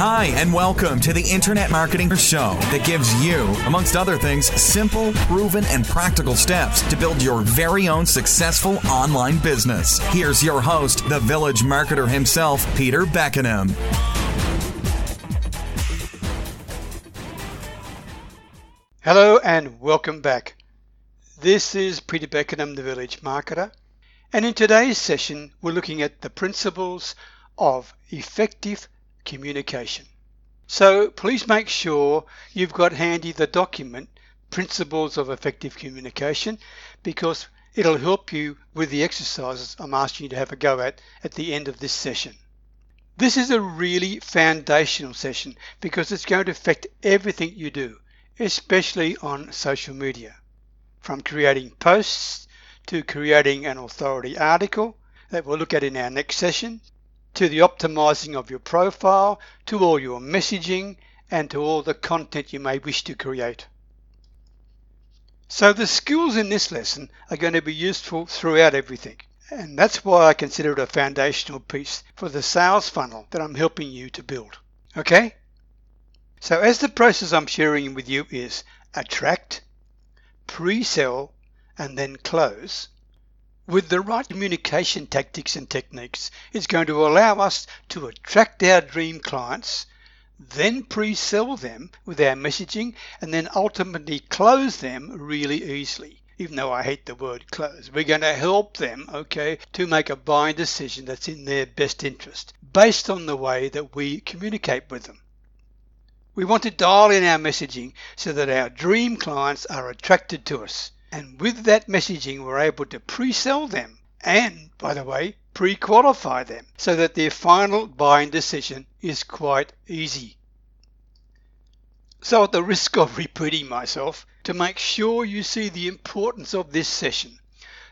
Hi, and welcome to the Internet Marketing Show that gives you, amongst other things, simple, proven, and practical steps to build your very own successful online business. Here's your host, the village marketer himself, Peter Beckenham. Hello and welcome back. This is Peter Beckenham, the Village Marketer, and in today's session, we're looking at the principles of effective communication. So please make sure you've got handy the document Principles of Effective Communication because it'll help you with the exercises I'm asking you to have a go at at the end of this session. This is a really foundational session because it's going to affect everything you do, especially on social media from creating posts to creating an authority article that we'll look at in our next session, to the optimizing of your profile, to all your messaging, and to all the content you may wish to create. So the skills in this lesson are going to be useful throughout everything. And that's why I consider it a foundational piece for the sales funnel that I'm helping you to build. Okay? So as the process I'm sharing with you is attract, pre-sell, and then close, with the right communication tactics and techniques, it's going to allow us to attract our dream clients, then pre-sell them with our messaging, and then ultimately close them really easily. Even though I hate the word close, we're going to help them, okay, to make a buying decision that's in their best interest based on the way that we communicate with them. We want to dial in our messaging so that our dream clients are attracted to us. And with that messaging, we're able to pre sell them and, by the way, pre qualify them so that their final buying decision is quite easy. So, at the risk of repeating myself, to make sure you see the importance of this session,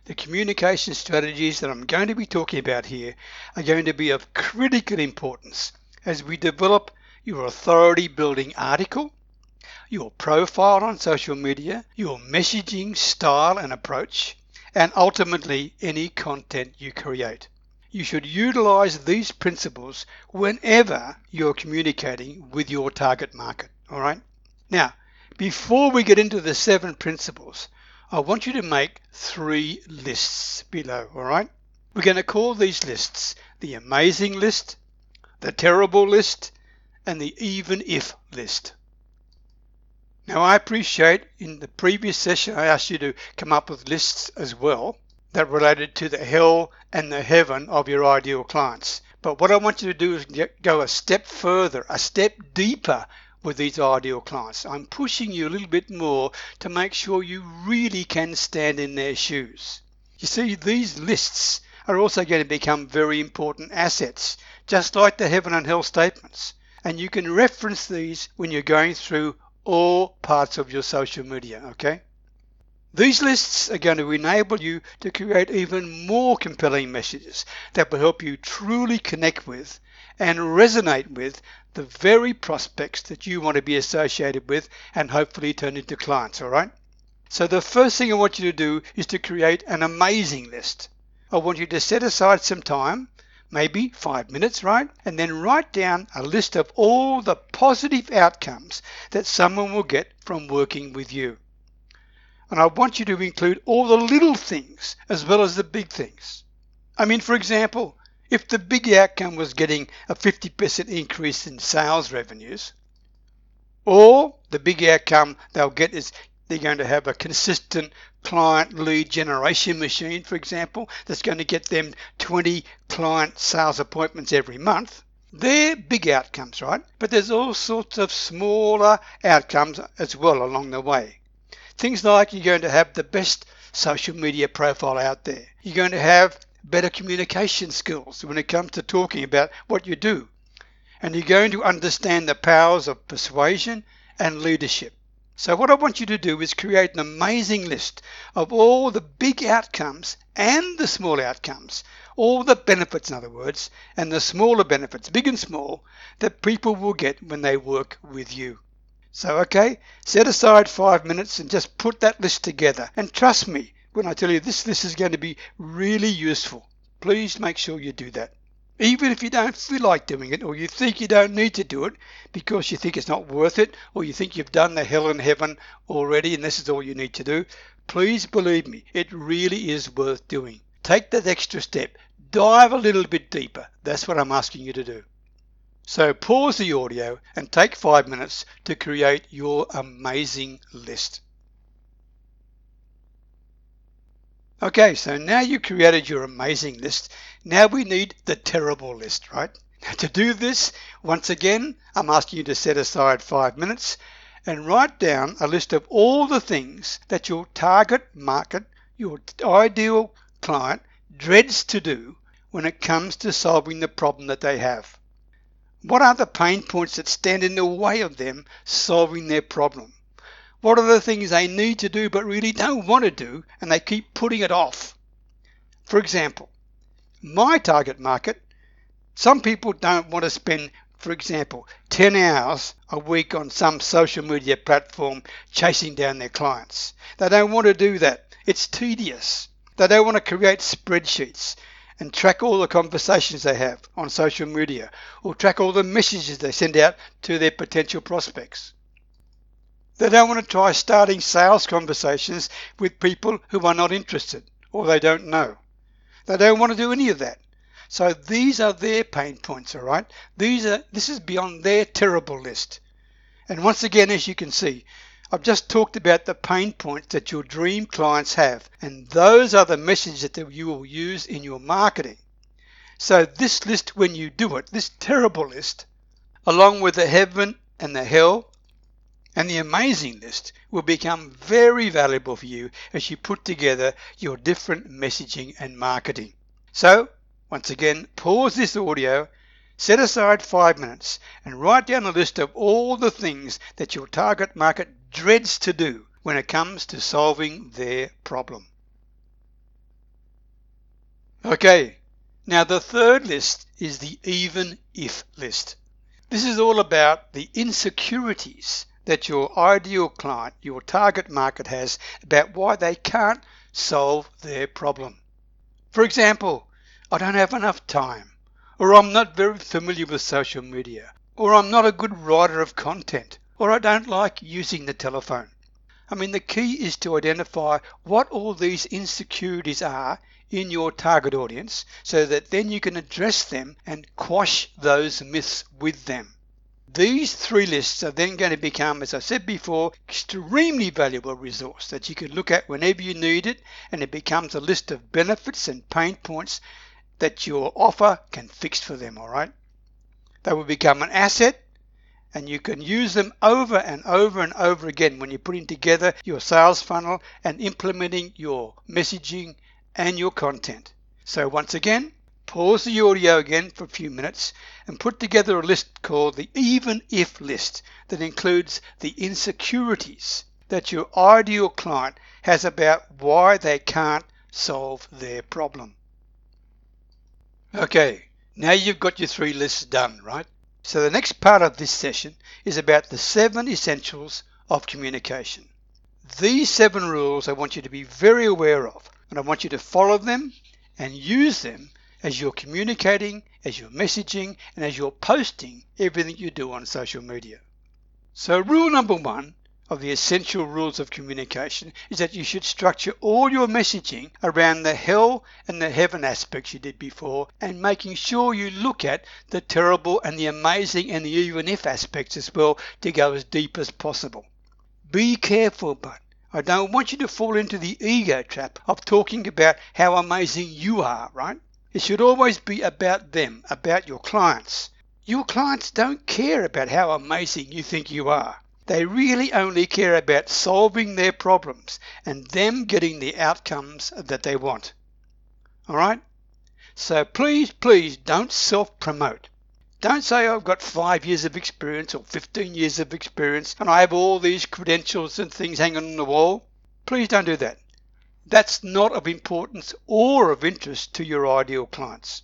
the communication strategies that I'm going to be talking about here are going to be of critical importance as we develop your authority building article, your profile on social media, your messaging style and approach, and ultimately any content you create. You should utilize these principles whenever you're communicating with your target market. All right. Now, before we get into the seven principles, I want you to make three lists below. All right. We're going to call these lists the amazing list, the terrible list, and the even if list. Now I appreciate in the previous session I asked you to come up with lists as well that related to the hell and the heaven of your ideal clients. But what I want you to do is go a step further, a step deeper with these ideal clients. I'm pushing you a little bit more to make sure you really can stand in their shoes. You see, these lists are also going to become very important assets, just like the heaven and hell statements and you can reference these when you're going through all parts of your social media, okay? These lists are going to enable you to create even more compelling messages that will help you truly connect with and resonate with the very prospects that you want to be associated with and hopefully turn into clients, all right? So the first thing I want you to do is to create an amazing list. I want you to set aside some time maybe five minutes, right? And then write down a list of all the positive outcomes that someone will get from working with you. And I want you to include all the little things as well as the big things. I mean, for example, if the big outcome was getting a 50% increase in sales revenues, or the big outcome they'll get is they're going to have a consistent client lead generation machine, for example, that's going to get them 20 client sales appointments every month. They're big outcomes, right? But there's all sorts of smaller outcomes as well along the way. Things like you're going to have the best social media profile out there. You're going to have better communication skills when it comes to talking about what you do. And you're going to understand the powers of persuasion and leadership. So what I want you to do is create an amazing list of all the big outcomes and the small outcomes, all the benefits in other words, and the smaller benefits, big and small, that people will get when they work with you. So okay, set aside five minutes and just put that list together. And trust me when I tell you this list is going to be really useful. Please make sure you do that. Even if you don't feel like doing it, or you think you don't need to do it because you think it's not worth it, or you think you've done the hell and heaven already and this is all you need to do, please believe me, it really is worth doing. Take that extra step. Dive a little bit deeper. That's what I'm asking you to do. So pause the audio and take five minutes to create your amazing list. Okay, so now you've created your amazing list. Now we need the terrible list, right? To do this, once again, I'm asking you to set aside five minutes and write down a list of all the things that your target market, your ideal client, dreads to do when it comes to solving the problem that they have. What are the pain points that stand in the way of them solving their problem? What are the things they need to do but really don't want to do and they keep putting it off? For example, my target market, some people don't want to spend, for example, 10 hours a week on some social media platform chasing down their clients. They don't want to do that. It's tedious. They don't want to create spreadsheets and track all the conversations they have on social media or track all the messages they send out to their potential prospects. They don't want to try starting sales conversations with people who are not interested or they don't know. They don't want to do any of that. So these are their pain points, all right? These are this is beyond their terrible list. And once again, as you can see, I've just talked about the pain points that your dream clients have, and those are the messages that you will use in your marketing. So this list, when you do it, this terrible list, along with the heaven and the hell and the amazing list will become very valuable for you as you put together your different messaging and marketing. So, once again, pause this audio, set aside five minutes, and write down a list of all the things that your target market dreads to do when it comes to solving their problem. Okay, now the third list is the even if list. This is all about the insecurities that your ideal client, your target market has about why they can't solve their problem. For example, I don't have enough time, or I'm not very familiar with social media, or I'm not a good writer of content, or I don't like using the telephone. I mean, the key is to identify what all these insecurities are in your target audience so that then you can address them and quash those myths with them. These three lists are then going to become, as I said before, extremely valuable resource that you can look at whenever you need it and it becomes a list of benefits and pain points that your offer can fix for them, all right? They will become an asset and you can use them over and over and over again when you're putting together your sales funnel and implementing your messaging and your content. So once again, pause the audio again for a few minutes and put together a list called the even if list that includes the insecurities that your ideal client has about why they can't solve their problem. Okay, now you've got your three lists done, right? So the next part of this session is about the seven essentials of communication. These seven rules I want you to be very aware of and I want you to follow them and use them as you're communicating, as you're messaging, and as you're posting everything you do on social media. So rule number one of the essential rules of communication is that you should structure all your messaging around the hell and the heaven aspects you did before and making sure you look at the terrible and the amazing and the even if aspects as well to go as deep as possible. Be careful, but I don't want you to fall into the ego trap of talking about how amazing you are, right? It should always be about them, about your clients. Your clients don't care about how amazing you think you are. They really only care about solving their problems and them getting the outcomes that they want. All right? So please, please don't self promote. Don't say I've got five years of experience or 15 years of experience and I have all these credentials and things hanging on the wall. Please don't do that that's not of importance or of interest to your ideal clients.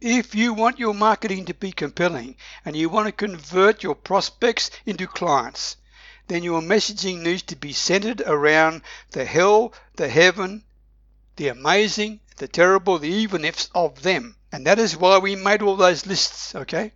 If you want your marketing to be compelling and you want to convert your prospects into clients, then your messaging needs to be centered around the hell, the heaven, the amazing, the terrible, the even ifs of them. And that is why we made all those lists, okay?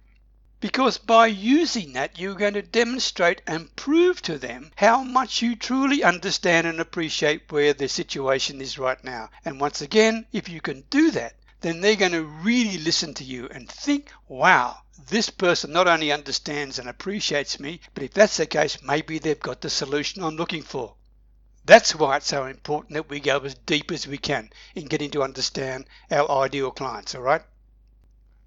Because by using that, you're going to demonstrate and prove to them how much you truly understand and appreciate where the situation is right now. And once again, if you can do that, then they're going to really listen to you and think, wow, this person not only understands and appreciates me, but if that's the case, maybe they've got the solution I'm looking for. That's why it's so important that we go as deep as we can in getting to understand our ideal clients, all right?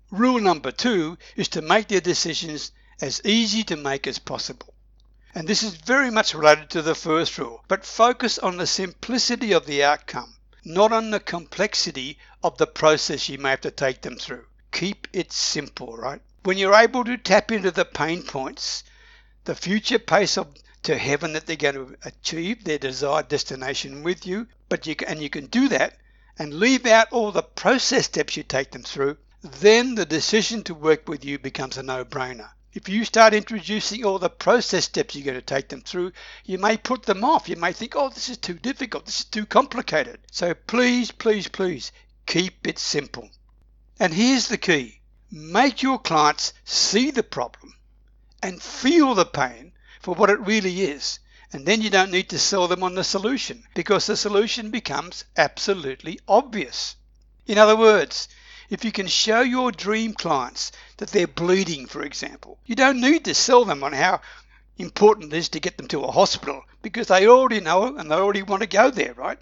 Rule number two is to make their decisions as easy to make as possible. And this is very much related to the first rule, but focus on the simplicity of the outcome, not on the complexity of the process you may have to take them through. Keep it simple, right? When you're able to tap into the pain points, the future pace of to heaven that they're going to achieve their desired destination with you. But you can, and you can do that and leave out all the process steps you take them through. Then the decision to work with you becomes a no-brainer. If you start introducing all the process steps you're going to take them through, you may put them off. You may think, oh, this is too difficult. This is too complicated. So please, please, please keep it simple. And here's the key make your clients see the problem and feel the pain for what it really is. And then you don't need to sell them on the solution because the solution becomes absolutely obvious. In other words, if you can show your dream clients that they're bleeding, for example, you don't need to sell them on how important it is to get them to a hospital because they already know and they already want to go there, right?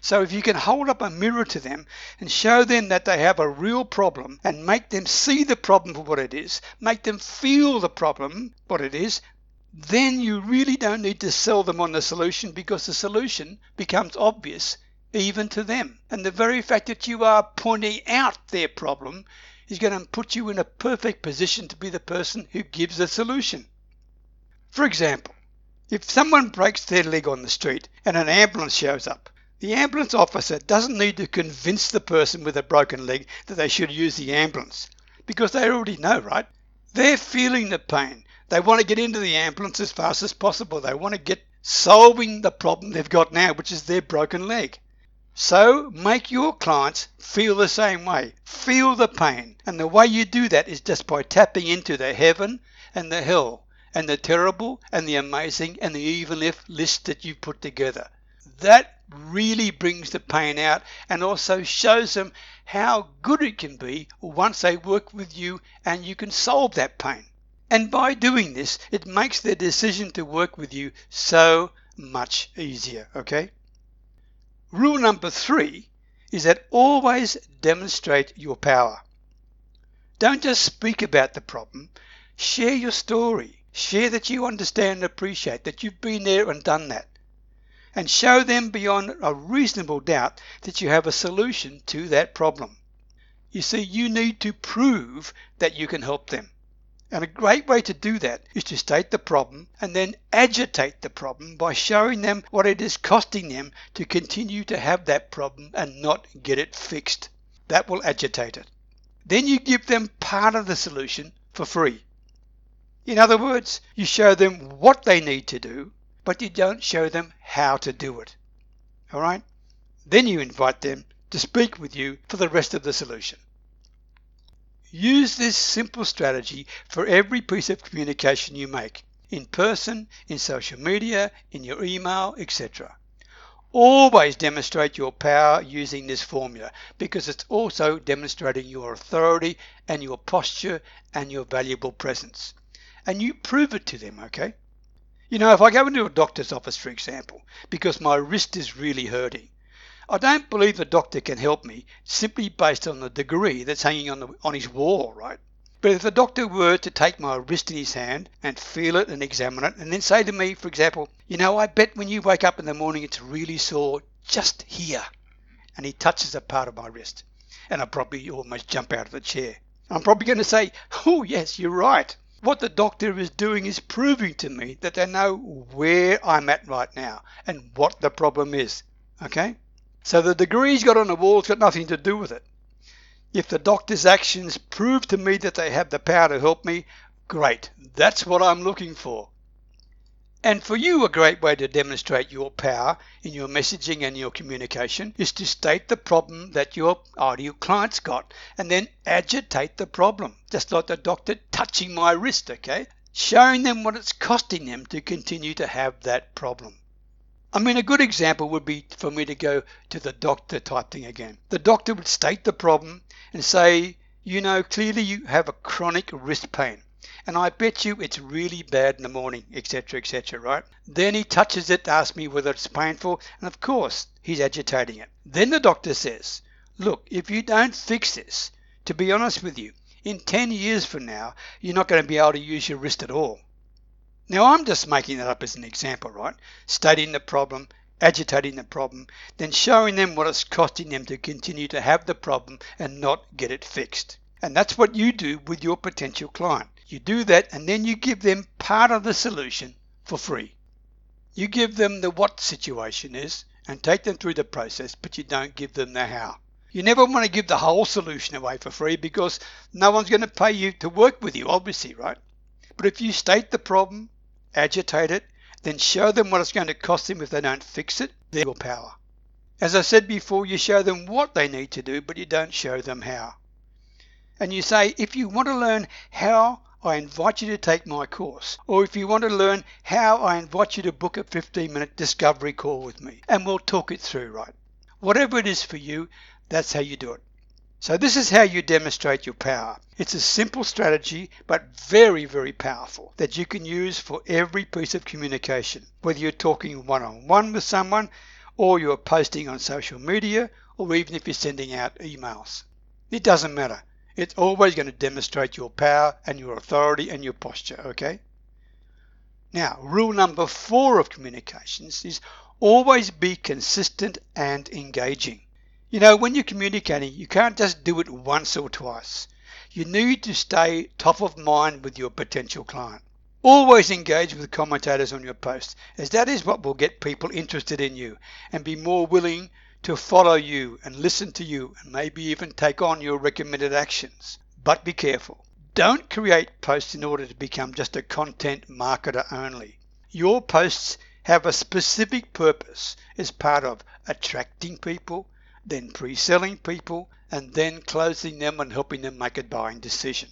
So if you can hold up a mirror to them and show them that they have a real problem and make them see the problem for what it is, make them feel the problem, what it is, then you really don't need to sell them on the solution because the solution becomes obvious even to them. And the very fact that you are pointing out their problem is going to put you in a perfect position to be the person who gives the solution. For example, if someone breaks their leg on the street and an ambulance shows up, the ambulance officer doesn't need to convince the person with a broken leg that they should use the ambulance because they already know, right? They're feeling the pain. They want to get into the ambulance as fast as possible. They want to get solving the problem they've got now, which is their broken leg. So make your clients feel the same way. Feel the pain. And the way you do that is just by tapping into the heaven and the hell and the terrible and the amazing and the even if list that you've put together. That really brings the pain out and also shows them how good it can be once they work with you and you can solve that pain. And by doing this, it makes their decision to work with you so much easier, okay? Rule number three is that always demonstrate your power. Don't just speak about the problem, share your story. Share that you understand and appreciate that you've been there and done that. And show them beyond a reasonable doubt that you have a solution to that problem. You see, you need to prove that you can help them. And a great way to do that is to state the problem and then agitate the problem by showing them what it is costing them to continue to have that problem and not get it fixed. That will agitate it. Then you give them part of the solution for free. In other words, you show them what they need to do, but you don't show them how to do it. All right? Then you invite them to speak with you for the rest of the solution. Use this simple strategy for every piece of communication you make, in person, in social media, in your email, etc. Always demonstrate your power using this formula because it's also demonstrating your authority and your posture and your valuable presence. And you prove it to them, okay? You know, if I go into a doctor's office, for example, because my wrist is really hurting, I don't believe the doctor can help me simply based on the degree that's hanging on, the, on his wall, right? But if the doctor were to take my wrist in his hand and feel it and examine it, and then say to me, for example, you know, I bet when you wake up in the morning it's really sore just here, and he touches a part of my wrist, and I probably almost jump out of the chair. I'm probably going to say, oh, yes, you're right. What the doctor is doing is proving to me that they know where I'm at right now and what the problem is. Okay? So the degree he's got on the wall's got nothing to do with it. If the doctor's actions prove to me that they have the power to help me, great. That's what I'm looking for. And for you, a great way to demonstrate your power in your messaging and your communication is to state the problem that your uh, ideal client's got and then agitate the problem, just like the doctor touching my wrist, okay? Showing them what it's costing them to continue to have that problem. I mean, a good example would be for me to go to the doctor type thing again. The doctor would state the problem and say, you know, clearly you have a chronic wrist pain and I bet you it's really bad in the morning, etc., etc., right? Then he touches it, asks me whether it's painful, and of course, he's agitating it. Then the doctor says, Look, if you don't fix this, to be honest with you, in 10 years from now, you're not going to be able to use your wrist at all. Now, I'm just making that up as an example, right? Stating the problem, agitating the problem, then showing them what it's costing them to continue to have the problem and not get it fixed. And that's what you do with your potential client. You do that and then you give them part of the solution for free. You give them the what situation is and take them through the process, but you don't give them the how. You never want to give the whole solution away for free because no one's going to pay you to work with you, obviously, right? But if you state the problem, agitate it, then show them what it's going to cost them if they don't fix it, their power. As I said before, you show them what they need to do, but you don't show them how. And you say, if you want to learn how I invite you to take my course. Or if you want to learn how, I invite you to book a 15 minute discovery call with me and we'll talk it through, right? Whatever it is for you, that's how you do it. So this is how you demonstrate your power. It's a simple strategy, but very, very powerful that you can use for every piece of communication, whether you're talking one-on-one with someone or you're posting on social media or even if you're sending out emails. It doesn't matter. It's always going to demonstrate your power and your authority and your posture, okay? Now, rule number four of communications is always be consistent and engaging. You know, when you're communicating, you can't just do it once or twice. You need to stay top of mind with your potential client. Always engage with commentators on your post, as that is what will get people interested in you and be more willing to follow you and listen to you and maybe even take on your recommended actions. But be careful. Don't create posts in order to become just a content marketer only. Your posts have a specific purpose as part of attracting people, then pre-selling people, and then closing them and helping them make a buying decision.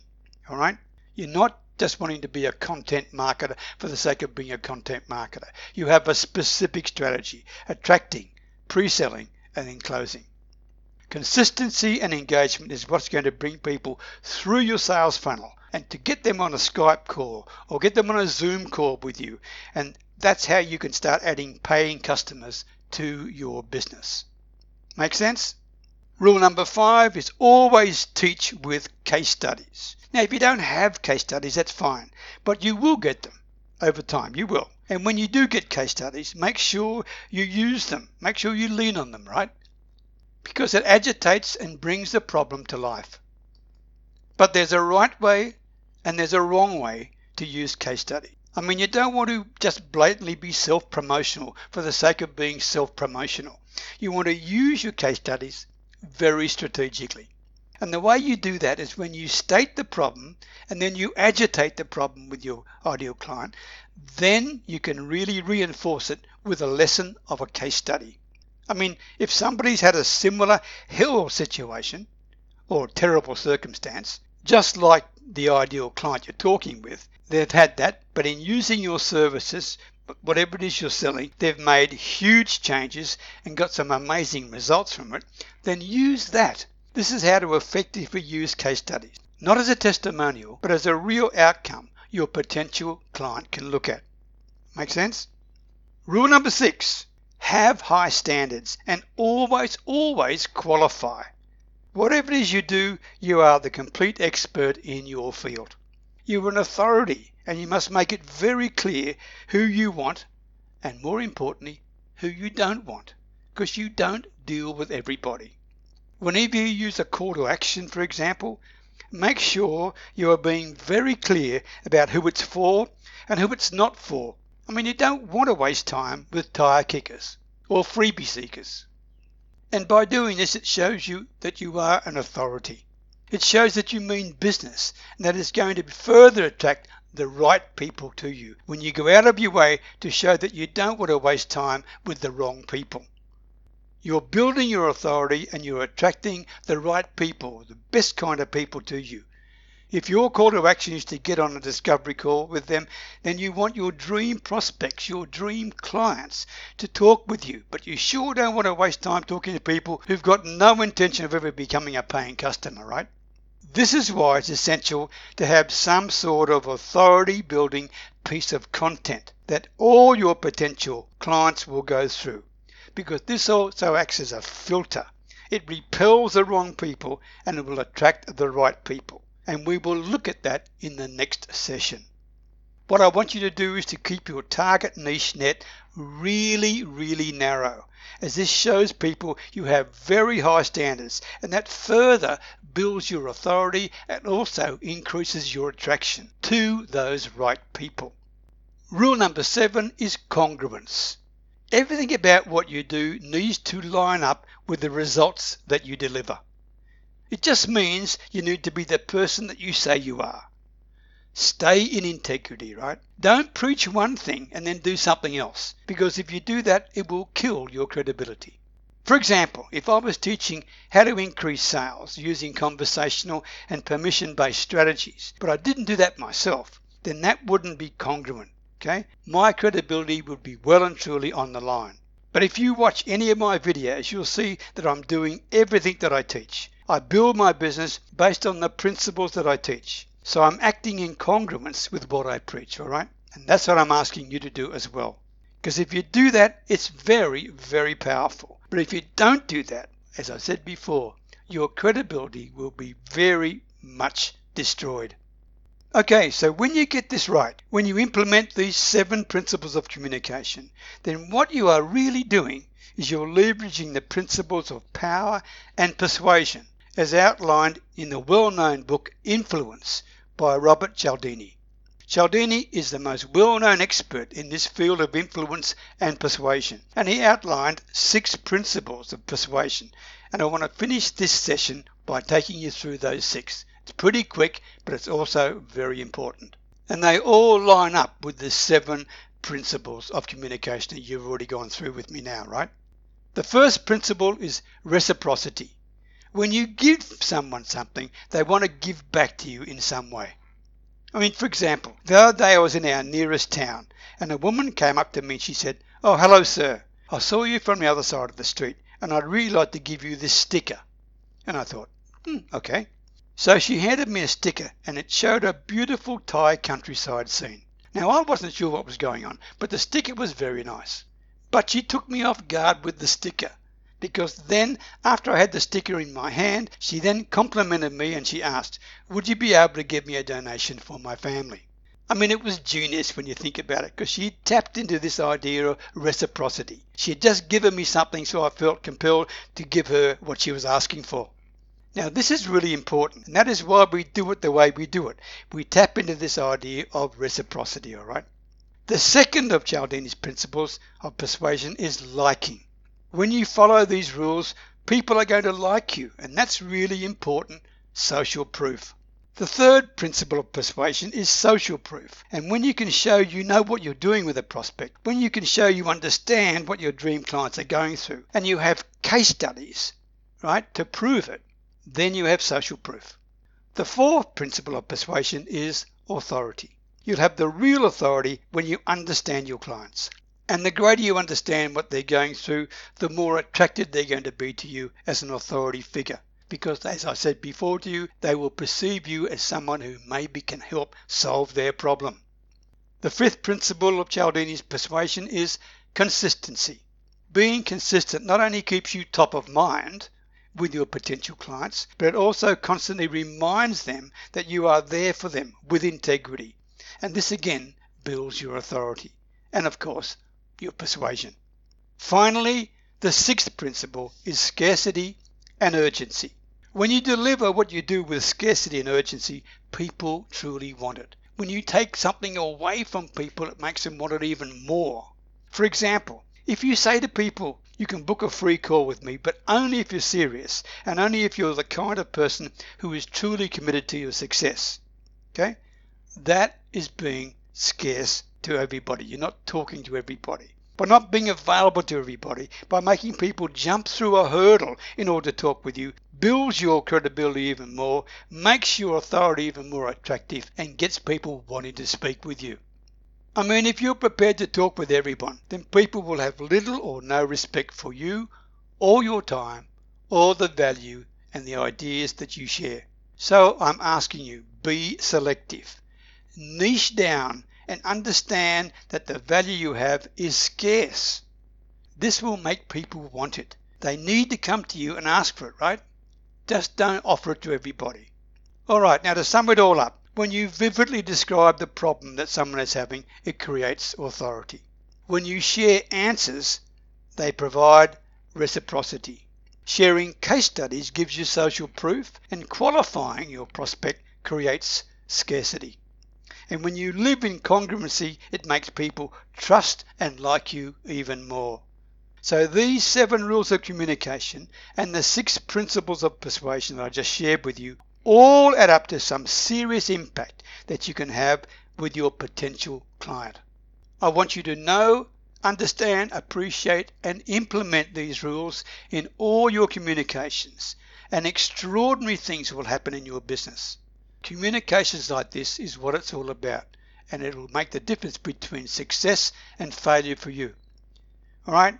All right? You're not just wanting to be a content marketer for the sake of being a content marketer. You have a specific strategy, attracting, pre-selling, and in closing. Consistency and engagement is what's going to bring people through your sales funnel and to get them on a Skype call or get them on a Zoom call with you. And that's how you can start adding paying customers to your business. Make sense? Rule number five is always teach with case studies. Now, if you don't have case studies, that's fine, but you will get them over time. You will. And when you do get case studies, make sure you use them. Make sure you lean on them, right? Because it agitates and brings the problem to life. But there's a right way and there's a wrong way to use case study. I mean, you don't want to just blatantly be self promotional for the sake of being self promotional. You want to use your case studies very strategically. And the way you do that is when you state the problem and then you agitate the problem with your ideal client, then you can really reinforce it with a lesson of a case study. I mean, if somebody's had a similar hell situation or terrible circumstance, just like the ideal client you're talking with, they've had that, but in using your services, whatever it is you're selling, they've made huge changes and got some amazing results from it, then use that this is how to effectively use case studies, not as a testimonial, but as a real outcome your potential client can look at. Make sense? Rule number six have high standards and always, always qualify. Whatever it is you do, you are the complete expert in your field. You are an authority and you must make it very clear who you want and, more importantly, who you don't want because you don't deal with everybody. Whenever you use a call to action, for example, make sure you are being very clear about who it's for and who it's not for. I mean, you don't want to waste time with tire kickers or freebie seekers. And by doing this, it shows you that you are an authority. It shows that you mean business and that it's going to further attract the right people to you when you go out of your way to show that you don't want to waste time with the wrong people. You're building your authority and you're attracting the right people, the best kind of people to you. If your call to action is to get on a discovery call with them, then you want your dream prospects, your dream clients to talk with you. But you sure don't want to waste time talking to people who've got no intention of ever becoming a paying customer, right? This is why it's essential to have some sort of authority building piece of content that all your potential clients will go through because this also acts as a filter. It repels the wrong people and it will attract the right people. And we will look at that in the next session. What I want you to do is to keep your target niche net really, really narrow, as this shows people you have very high standards, and that further builds your authority and also increases your attraction to those right people. Rule number seven is congruence. Everything about what you do needs to line up with the results that you deliver. It just means you need to be the person that you say you are. Stay in integrity, right? Don't preach one thing and then do something else, because if you do that, it will kill your credibility. For example, if I was teaching how to increase sales using conversational and permission based strategies, but I didn't do that myself, then that wouldn't be congruent okay, my credibility would be well and truly on the line. But if you watch any of my videos, you'll see that I'm doing everything that I teach. I build my business based on the principles that I teach. So I'm acting in congruence with what I preach, all right? And that's what I'm asking you to do as well. Because if you do that, it's very, very powerful. But if you don't do that, as I said before, your credibility will be very much destroyed. Okay, so when you get this right, when you implement these seven principles of communication, then what you are really doing is you're leveraging the principles of power and persuasion as outlined in the well-known book Influence by Robert Cialdini. Cialdini is the most well-known expert in this field of influence and persuasion, and he outlined six principles of persuasion, and I want to finish this session by taking you through those six. It's pretty quick, but it's also very important. And they all line up with the seven principles of communication that you've already gone through with me now, right? The first principle is reciprocity. When you give someone something, they want to give back to you in some way. I mean, for example, the other day I was in our nearest town and a woman came up to me and she said, Oh, hello, sir. I saw you from the other side of the street and I'd really like to give you this sticker. And I thought, hmm, okay. So she handed me a sticker and it showed a beautiful Thai countryside scene. Now I wasn't sure what was going on, but the sticker was very nice. But she took me off guard with the sticker because then after I had the sticker in my hand, she then complimented me and she asked, would you be able to give me a donation for my family? I mean, it was genius when you think about it because she tapped into this idea of reciprocity. She had just given me something, so I felt compelled to give her what she was asking for. Now, this is really important, and that is why we do it the way we do it. We tap into this idea of reciprocity, all right? The second of Cialdini's principles of persuasion is liking. When you follow these rules, people are going to like you, and that's really important social proof. The third principle of persuasion is social proof. And when you can show you know what you're doing with a prospect, when you can show you understand what your dream clients are going through, and you have case studies, right, to prove it, then you have social proof. The fourth principle of persuasion is authority. You'll have the real authority when you understand your clients. And the greater you understand what they're going through, the more attracted they're going to be to you as an authority figure. Because, as I said before to you, they will perceive you as someone who maybe can help solve their problem. The fifth principle of Cialdini's persuasion is consistency. Being consistent not only keeps you top of mind, with your potential clients, but it also constantly reminds them that you are there for them with integrity. And this again builds your authority and, of course, your persuasion. Finally, the sixth principle is scarcity and urgency. When you deliver what you do with scarcity and urgency, people truly want it. When you take something away from people, it makes them want it even more. For example, if you say to people, you can book a free call with me, but only if you're serious and only if you're the kind of person who is truly committed to your success. Okay? That is being scarce to everybody. You're not talking to everybody. By not being available to everybody, by making people jump through a hurdle in order to talk with you, builds your credibility even more, makes your authority even more attractive, and gets people wanting to speak with you. I mean, if you're prepared to talk with everyone, then people will have little or no respect for you, or your time, or the value and the ideas that you share. So I'm asking you, be selective. Niche down and understand that the value you have is scarce. This will make people want it. They need to come to you and ask for it, right? Just don't offer it to everybody. Alright, now to sum it all up, when you vividly describe the problem that someone is having, it creates authority. When you share answers, they provide reciprocity. Sharing case studies gives you social proof, and qualifying your prospect creates scarcity. And when you live in congruency, it makes people trust and like you even more. So these seven rules of communication and the six principles of persuasion that I just shared with you all add up to some serious impact that you can have with your potential client. I want you to know, understand, appreciate, and implement these rules in all your communications, and extraordinary things will happen in your business. Communications like this is what it's all about, and it will make the difference between success and failure for you. All right?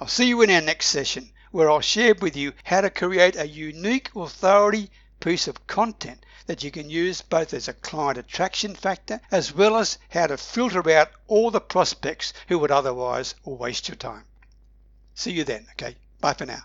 I'll see you in our next session where I'll share with you how to create a unique authority piece of content that you can use both as a client attraction factor as well as how to filter out all the prospects who would otherwise waste your time. See you then. Okay. Bye for now.